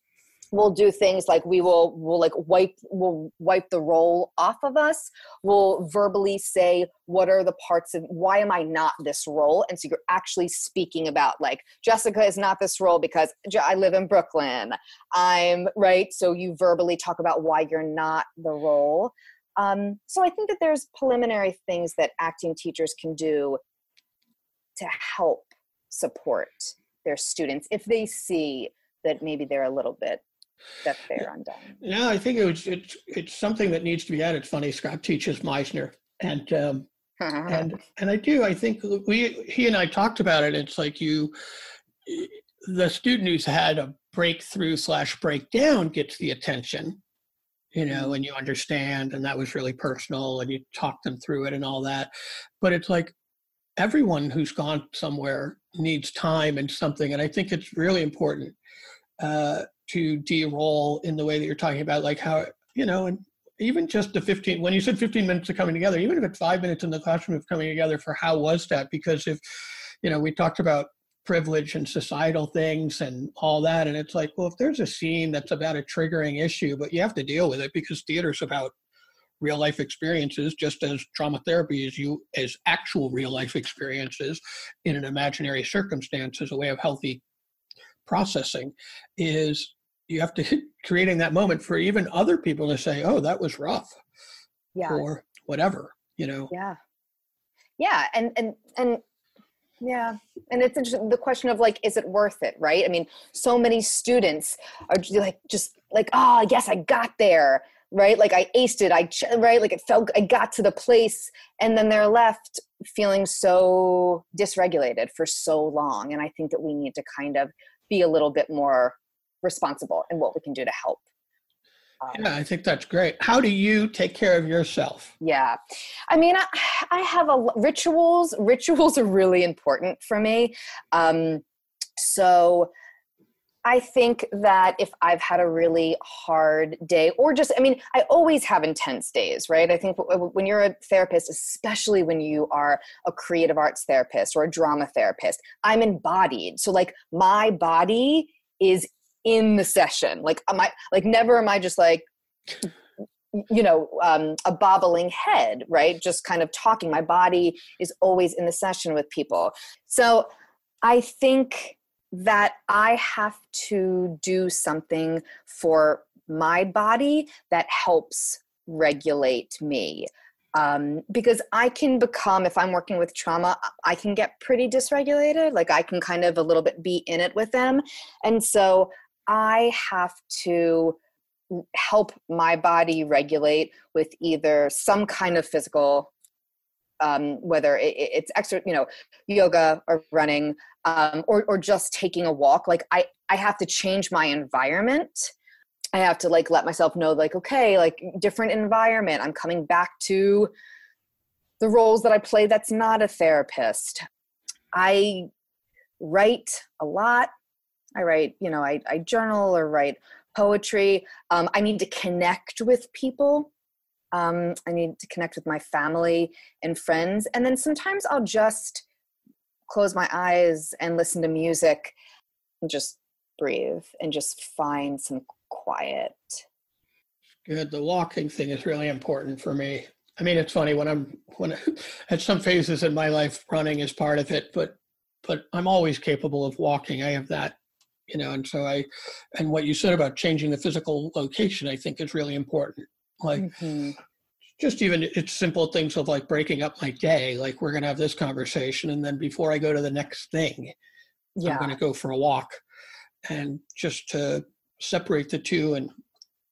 we'll do things like we will will like wipe we'll wipe the role off of us. We'll verbally say what are the parts of why am i not this role? And so you're actually speaking about like jessica is not this role because i live in brooklyn. I'm right? So you verbally talk about why you're not the role. Um, so i think that there's preliminary things that acting teachers can do to help support their students if they see that maybe they're a little bit that they're undone. No, I think it was it's it's something that needs to be added. It's funny, Scott teaches Meisner, and um, and and I do. I think we he and I talked about it. It's like you, the student who's had a breakthrough slash breakdown gets the attention, you know, mm-hmm. and you understand, and that was really personal, and you talk them through it and all that. But it's like everyone who's gone somewhere needs time and something, and I think it's really important. Uh, to de-role in the way that you're talking about, like how you know, and even just the 15 when you said 15 minutes of coming together, even if it's five minutes in the classroom of coming together for how was that? Because if you know, we talked about privilege and societal things and all that, and it's like, well, if there's a scene that's about a triggering issue, but you have to deal with it because theater's about real life experiences just as trauma therapy is you as actual real life experiences in an imaginary circumstance as a way of healthy processing is you have to creating that moment for even other people to say oh that was rough yeah. or whatever you know? Yeah. Yeah and and and yeah and it's interesting the question of like is it worth it right? I mean so many students are like just like oh yes i got there right? Like i aced it i right? Like it felt i got to the place and then they're left feeling so dysregulated for so long and i think that we need to kind of be a little bit more responsible in what we can do to help. Um, yeah, I think that's great. How do you take care of yourself? Yeah, I mean, I, I have a rituals. Rituals are really important for me. Um, so I think that if I've had a really hard day, or just, I mean, I always have intense days, right? I think when you're a therapist, especially when you are a creative arts therapist or a drama therapist, I'm embodied. So, like, my body is in the session. Like, am I, like, never am I just like, you know, um, a bobbling head, right? Just kind of talking. My body is always in the session with people. So, I think that I have to do something for my body that helps regulate me. Um, because I can become, if I'm working with trauma, I can get pretty dysregulated. Like I can kind of a little bit be in it with them. And so I have to help my body regulate with either some kind of physical um, whether it, it's extra, you know, yoga or running, um, or or just taking a walk. Like I I have to change my environment. I have to like let myself know, like, okay, like different environment. I'm coming back to the roles that I play. That's not a therapist. I write a lot. I write, you know, I, I journal or write poetry. Um, I need to connect with people um, I need to connect with my family and friends. And then sometimes I'll just close my eyes and listen to music and just breathe and just find some quiet. Good. The walking thing is really important for me. I mean, it's funny when I'm when at some phases in my life, running is part of it, but but I'm always capable of walking. I have that, you know, and so I, and what you said about changing the physical location, I think is really important. Like mm-hmm. just even it's simple things of like breaking up my day. Like we're gonna have this conversation, and then before I go to the next thing, yeah. I'm gonna go for a walk, and just to separate the two and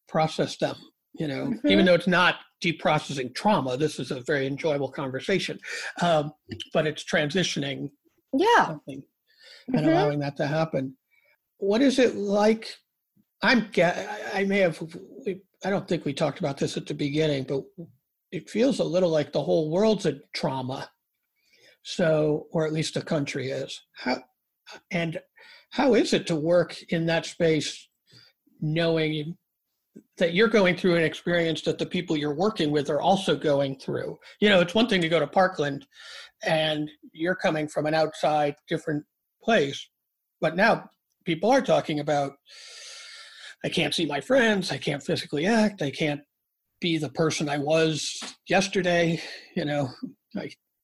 process them. You know, mm-hmm. even though it's not deep processing trauma, this is a very enjoyable conversation, um, but it's transitioning. Yeah. and mm-hmm. allowing that to happen. What is it like? I'm. I may have. I don't think we talked about this at the beginning, but it feels a little like the whole world's a trauma. So, or at least the country is. How and how is it to work in that space, knowing that you're going through an experience that the people you're working with are also going through? You know, it's one thing to go to Parkland, and you're coming from an outside different place, but now people are talking about I can't see my friends. I can't physically act. I can't be the person I was yesterday. You know,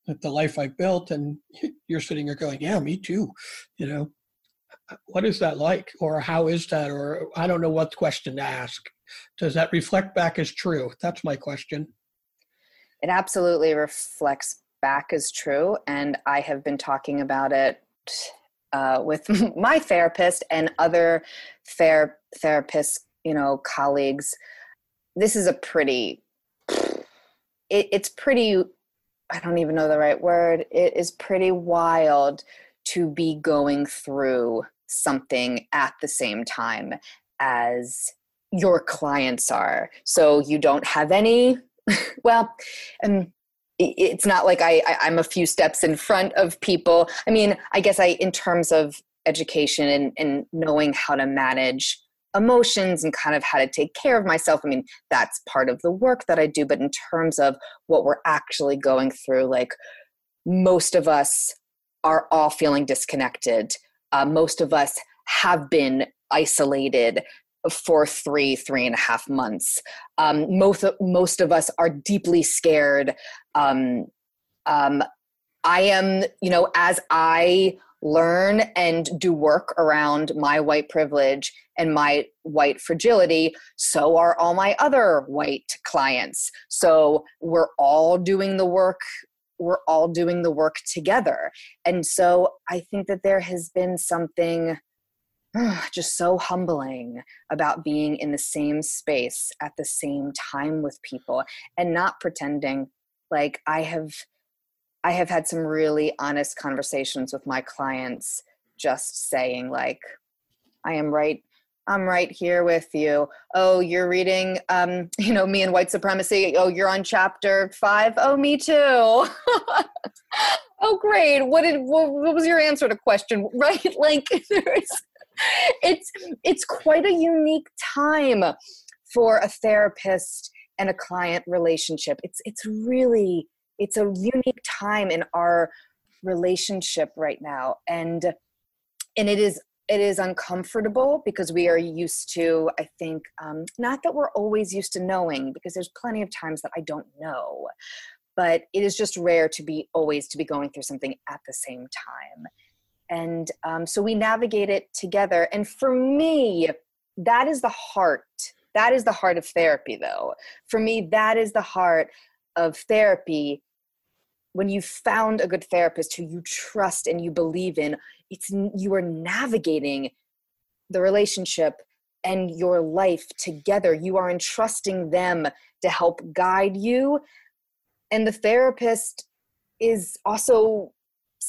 the life I built, and you're sitting there going, "Yeah, me too." You know, what is that like, or how is that, or I don't know what question to ask. Does that reflect back as true? That's my question. It absolutely reflects back as true, and I have been talking about it uh, with my therapist and other ther- therapists, you know, colleagues. This is a pretty, it, it's pretty, I don't even know the right word. It is pretty wild to be going through something at the same time as your clients are. So you don't have any, well, and it's not like I, I am a few steps in front of people. I mean i guess i in terms of education and, and knowing how to manage emotions and kind of how to take care of myself i mean that's part of the work that i do. But in terms of what we're actually going through like most of us are all feeling disconnected. Uh, most of us have been isolated for three, three and a half months. Um, most, most of us are deeply scared. Um, um, I am, you know, as I learn and do work around my white privilege and my white fragility, so are all my other white clients. So we're all doing the work. We're all doing the work together. And so I think that there has been something just so humbling about being in the same space at the same time with people and not pretending. Like i have i have had some really honest conversations with my clients just saying like i am right i'm right here with you. Oh you're reading um you know me and white supremacy. Oh you're on chapter five. Oh, me too. Oh great. What did what, what was your answer to question? Right? Like there's it's it's quite a unique time for a therapist and a client relationship. It's it's really it's a unique time in our relationship right now and and it is it is uncomfortable because we are used to i think um, not that we're always used to knowing because there's plenty of times that i don't know but it is just rare to be always to be going through something at the same time and um, so we navigate it together. And for me that is the heart. That is the heart of therapy though. For me that is the heart of therapy. When you found a good therapist who you trust and you believe in it's you are navigating the relationship and your life together. You are entrusting them to help guide you. And the therapist is also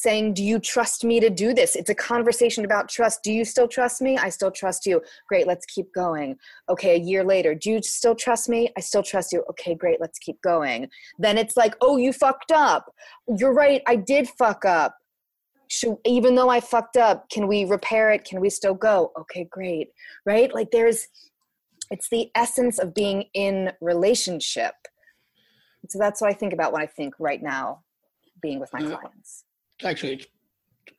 saying, Do you trust me to do this? It's a conversation about trust. Do you still trust me? I still trust you. Great, let's keep going. Okay, a year later, do you still trust me? I still trust you. Okay, great, let's keep going. Then it's like, Oh, you fucked up. You're right, I did fuck up. Should, even though I fucked up, can we repair it? Can we still go? Okay, great. Right? Like there's, it's the essence of being in relationship. So that's what I think about when I think right now being with my mm-hmm. clients actually it's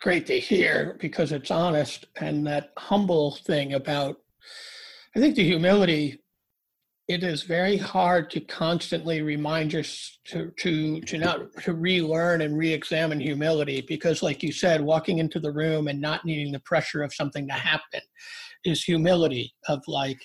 great to hear because it's honest and that humble thing about i think the humility it is very hard to constantly remind yourself to to to not to relearn and re-examine humility because like you said walking into the room and not needing the pressure of something to happen is humility of like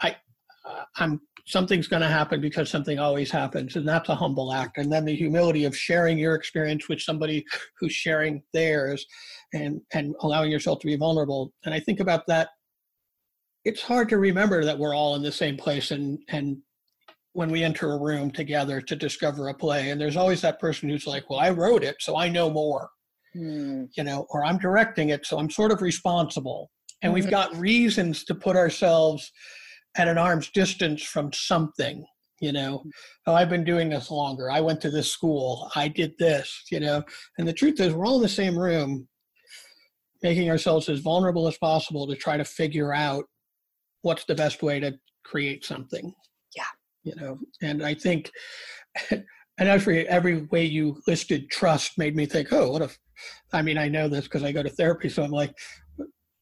i uh, i'm something's going to happen because something always happens and that's a humble act and then the humility of sharing your experience with somebody who's sharing theirs and and allowing yourself to be vulnerable and i think about that it's hard to remember that we're all in the same place and and when we enter a room together to discover a play and there's always that person who's like well i wrote it so i know more mm. you know or i'm directing it so i'm sort of responsible and mm-hmm. we've got reasons to put ourselves at an arm's distance from something you know? Oh i've been doing this longer. I went to this school. I did this you know? And the truth is we're all in the same room making ourselves as vulnerable as possible to try to figure out what's the best way to create something. Yeah. You know? And i think and every every way you listed trust made me think oh what if i mean i know this because i go to therapy so i'm like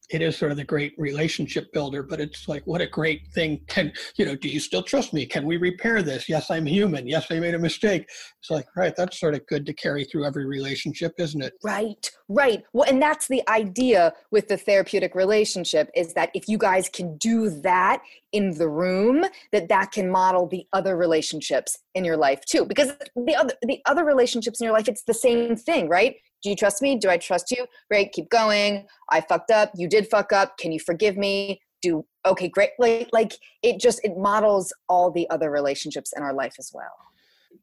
it is sort of the great relationship builder but it's like what a great thing. Can you know do you still trust me? Can we repair this? Yes i'm human. Yes i made a mistake. It's like right that's sort of good to carry through every relationship isn't it? Right right. Well and that's the idea with the therapeutic relationship is that if you guys can do that in the room that that can model the other relationships in your life too because the other the other relationships in your life it's the same thing right do you trust me? Do I trust you? Great, keep going. I fucked up. You did fuck up. Can you forgive me? Do okay, great. Like, like it just it models all the other relationships in our life as well.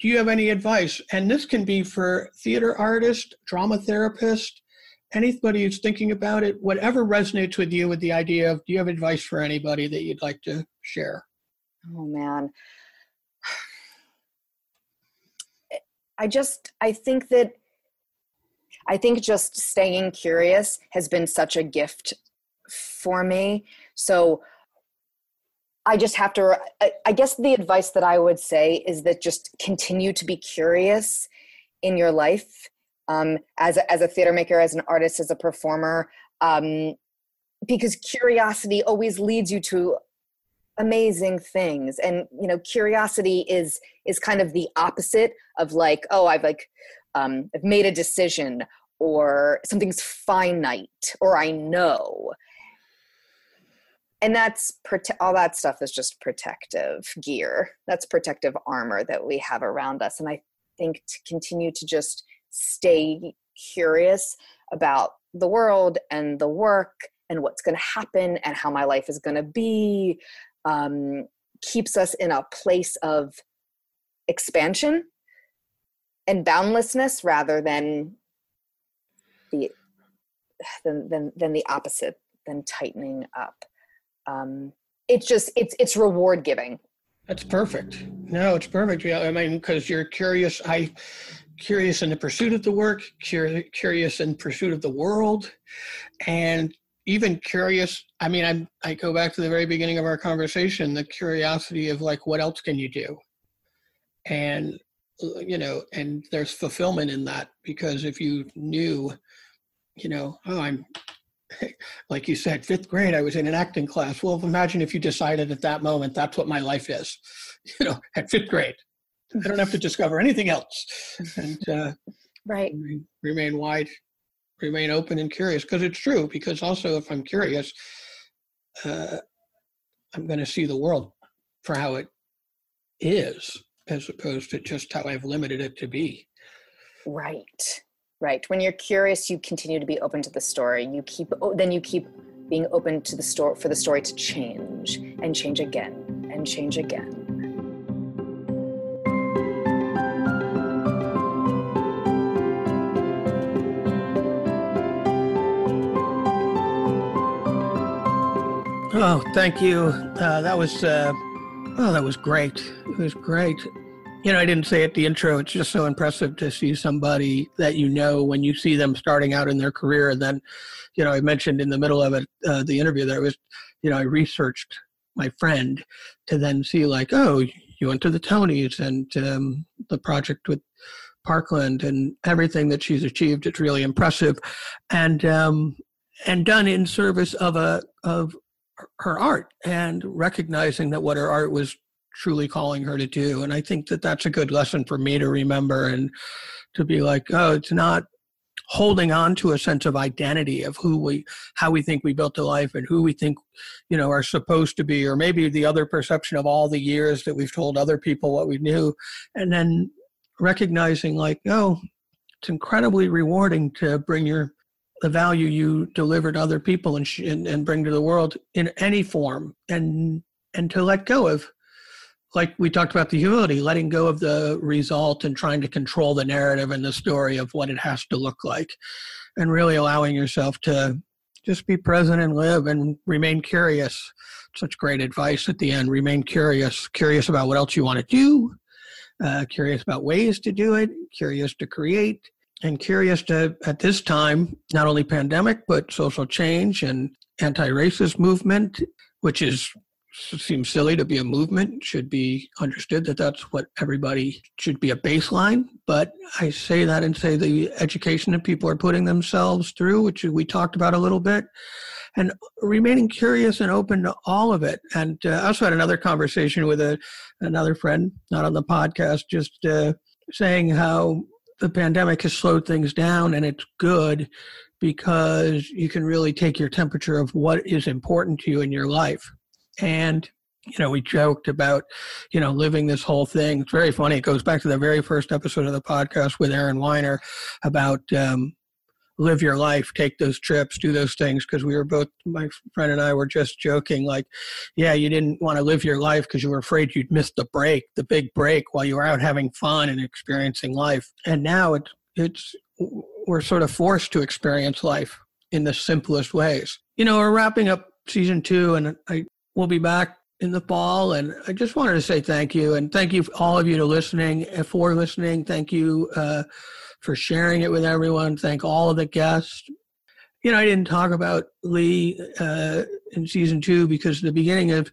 Do you have any advice? And this can be for theater artist, drama therapist, anybody who's thinking about it, whatever resonates with you with the idea of do you have advice for anybody that you'd like to share? Oh man. I just I think that I think just staying curious has been such a gift for me. So I just have to, I guess the advice that I would say is that just continue to be curious in your life um, as, a, as a theater maker, as an artist, as a performer, um, because curiosity always leads you to amazing things and you know curiosity is is kind of the opposite of like oh i've like um, I've made a decision or something's finite or I know. And that's prote- all that stuff is just protective gear. That's protective armor that we have around us. And I think to continue to just stay curious about the world and the work and what's going to happen and how my life is going to be um, keeps us in a place of expansion and boundlessness rather than the than than, than the opposite than tightening up. Um, it's just it's it's reward giving. That's perfect. No it's perfect. Yeah i mean because you're curious i curious in the pursuit of the work curious in pursuit of the world and even curious i mean I'm, i go back to the very beginning of our conversation the curiosity of like what else can you do? And you know, and there's fulfillment in that because if you knew, you know, oh, I'm like you said, fifth grade, I was in an acting class. Well, imagine if you decided at that moment that's what my life is, you know, at fifth grade. I don't have to discover anything else. And uh, right. Remain, remain wide, remain open and curious because it's true. Because also, if I'm curious, uh, I'm going to see the world for how it is as opposed to just how I've limited it to be. Right. Right. When you're curious, you continue to be open to the story. You keep then you keep being open to the story for the story to change and change again and change again. Oh, thank you. Uh, that was uh, Oh, that was great. It was great. You know, I didn't say at the intro, it's just so impressive to see somebody that you know when you see them starting out in their career. And then, you know, I mentioned in the middle of it, uh, the interview that I was, you know, I researched my friend to then see, like, oh, you went to the Tonys and um, the project with Parkland and everything that she's achieved. It's really impressive. And, um, and done in service of a of her art and recognizing that what her art was truly calling her to do. And I think that that's a good lesson for me to remember and to be like, oh, it's not holding on to a sense of identity of who we how we think we built a life and who we think you know are supposed to be or maybe the other perception of all the years that we've told other people what we knew and then recognizing like oh it's incredibly rewarding to bring your the value you deliver to other people and, sh- and, and bring to the world in any form and and to let go of like we talked about the humility letting go of the result and trying to control the narrative and the story of what it has to look like. And really allowing yourself to just be present and live and remain curious. Such great advice at the end. Remain curious. Curious about what else you want to do. Uh, curious about ways to do it. Curious to create. And curious to at this time not only pandemic but social change and anti-racist movement which is seems silly to be a movement. Should be understood that that's what everybody should be a baseline. But i say that and say the education that people are putting themselves through which we talked about a little bit and remaining curious and open to all of it. And uh, i also had another conversation with a, another friend not on the podcast just uh, saying how the pandemic has slowed things down and it's good because you can really take your temperature of what is important to you in your life and you know, we joked about, you know, living this whole thing. It's very funny. It goes back to the very first episode of the podcast with Aaron Weiner about um, live your life, take those trips, do those things. Because we were both, my friend and I were just joking, like, yeah, you didn't want to live your life because you were afraid you'd miss the break, the big break, while you were out having fun and experiencing life. And now it's it's we're sort of forced to experience life in the simplest ways. You know, we're wrapping up season two, and I We'll be back in the fall. And I just wanted to say thank you. And thank you, all of you, to listening, for listening. Thank you uh, for sharing it with everyone. Thank all of the guests. You know, I didn't talk about Lee uh, in season two because the beginning of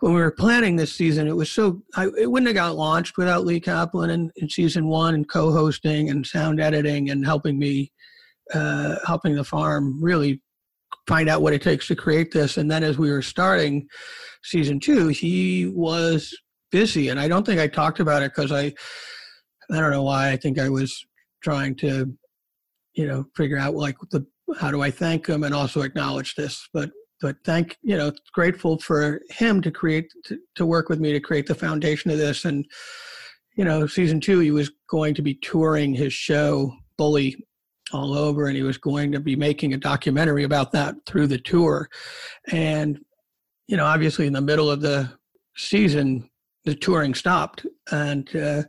when we were planning this season, it was so I, it wouldn't have got launched without Lee Kaplan in, in season one and co-hosting and sound editing and helping me, uh, helping the farm really find out what it takes to create this. And then as we were starting season two, he was busy. And I don't think I talked about it because I, I don't know why. I think I was trying to, you know, figure out like the how do I thank him and also acknowledge this. But but thank you know grateful for him to create to, to work with me to create the foundation of this and you know season two he was going to be touring his show bully all over, and he was going to be making a documentary about that through the tour. And, you know, obviously in the middle of the season, the touring stopped. And, uh,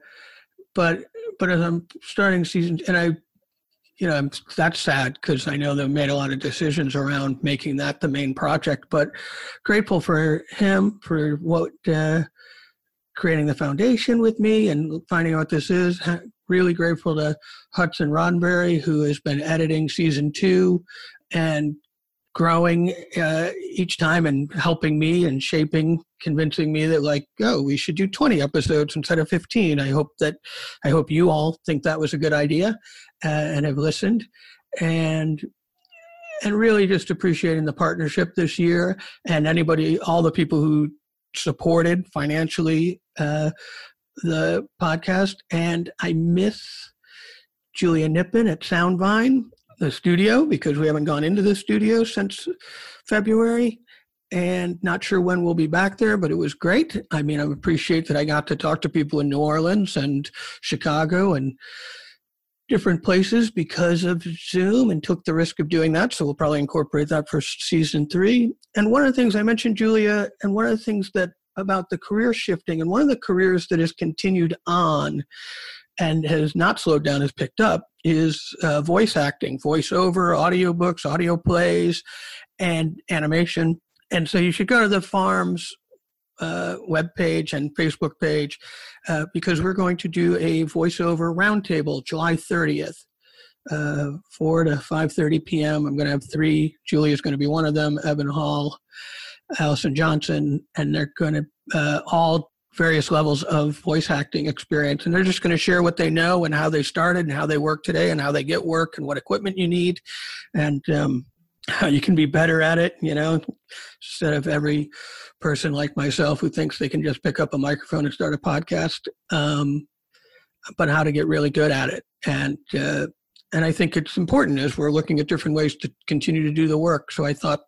but, but as I'm starting season, and I, you know, I'm, that's sad because I know they made a lot of decisions around making that the main project, but grateful for him for what, uh, creating the foundation with me and finding out what this is, really grateful to Hudson Roddenberry, who has been editing season two and growing uh, each time and helping me and shaping convincing me that like oh we should do 20 episodes instead of 15 i hope that i hope you all think that was a good idea uh, and have listened. And and really just appreciating the partnership this year and anybody all the people who supported financially uh, the podcast, and I miss Julia Nippon at Soundvine, the studio, because we haven't gone into the studio since February. And not sure when we'll be back there, but it was great. I mean, I appreciate that I got to talk to people in New Orleans and Chicago and different places because of Zoom and took the risk of doing that. So we'll probably incorporate that for season three. And one of the things I mentioned, Julia, and one of the things that about the career shifting, and one of the careers that has continued on and has not slowed down, has picked up, is uh, voice acting, voiceover, audiobooks, audio plays, and animation. And so you should go to the farm's uh, web page and Facebook page uh, because we're going to do a voiceover roundtable July 30th. Uh, 4 to 5.30 p.m. I'm going to have three. Julia's going to be one of them, Evan Hall, Allison Johnson, and they're going to uh, all various levels of voice acting experience. And they're just going to share what they know and how they started and how they work today and how they get work and what equipment you need and um, how you can be better at it, you know, instead of every person like myself who thinks they can just pick up a microphone and start a podcast, um, but how to get really good at it. And uh, and I think it's important as we're looking at different ways to continue to do the work. So I thought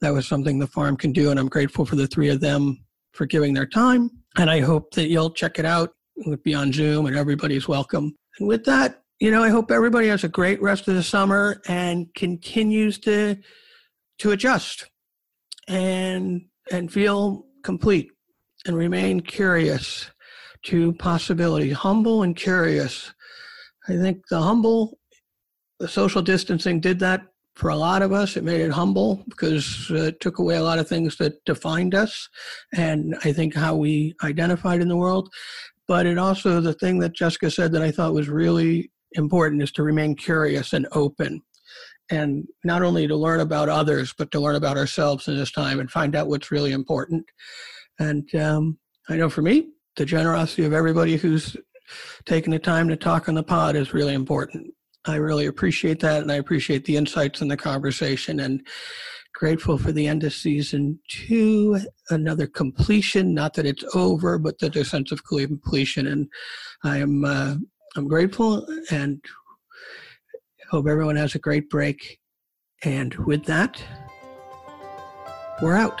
that was something the farm can do, and I'm grateful for the three of them for giving their time. And I hope that you'll check it out. It would be on Zoom, and everybody's welcome. And with that, you know, I hope everybody has a great rest of the summer and continues to to adjust and and feel complete and remain curious to possibility, humble and curious. I think the humble the social distancing did that for a lot of us. It made it humble because uh, it took away a lot of things that defined us and I think how we identified in the world. But it also, the thing that Jessica said that I thought was really important is to remain curious and open. and not only to learn about others, but to learn about ourselves in this time and find out what's really important. And um, I know for me, the generosity of everybody who's taken the time to talk on the pod is really important. I really appreciate that, and I appreciate the insights and the conversation, and grateful for the end of season two, another completion. Not that it's over, but that there's a sense of completion, and I am uh, I'm grateful and hope everyone has a great break. And with that, we're out.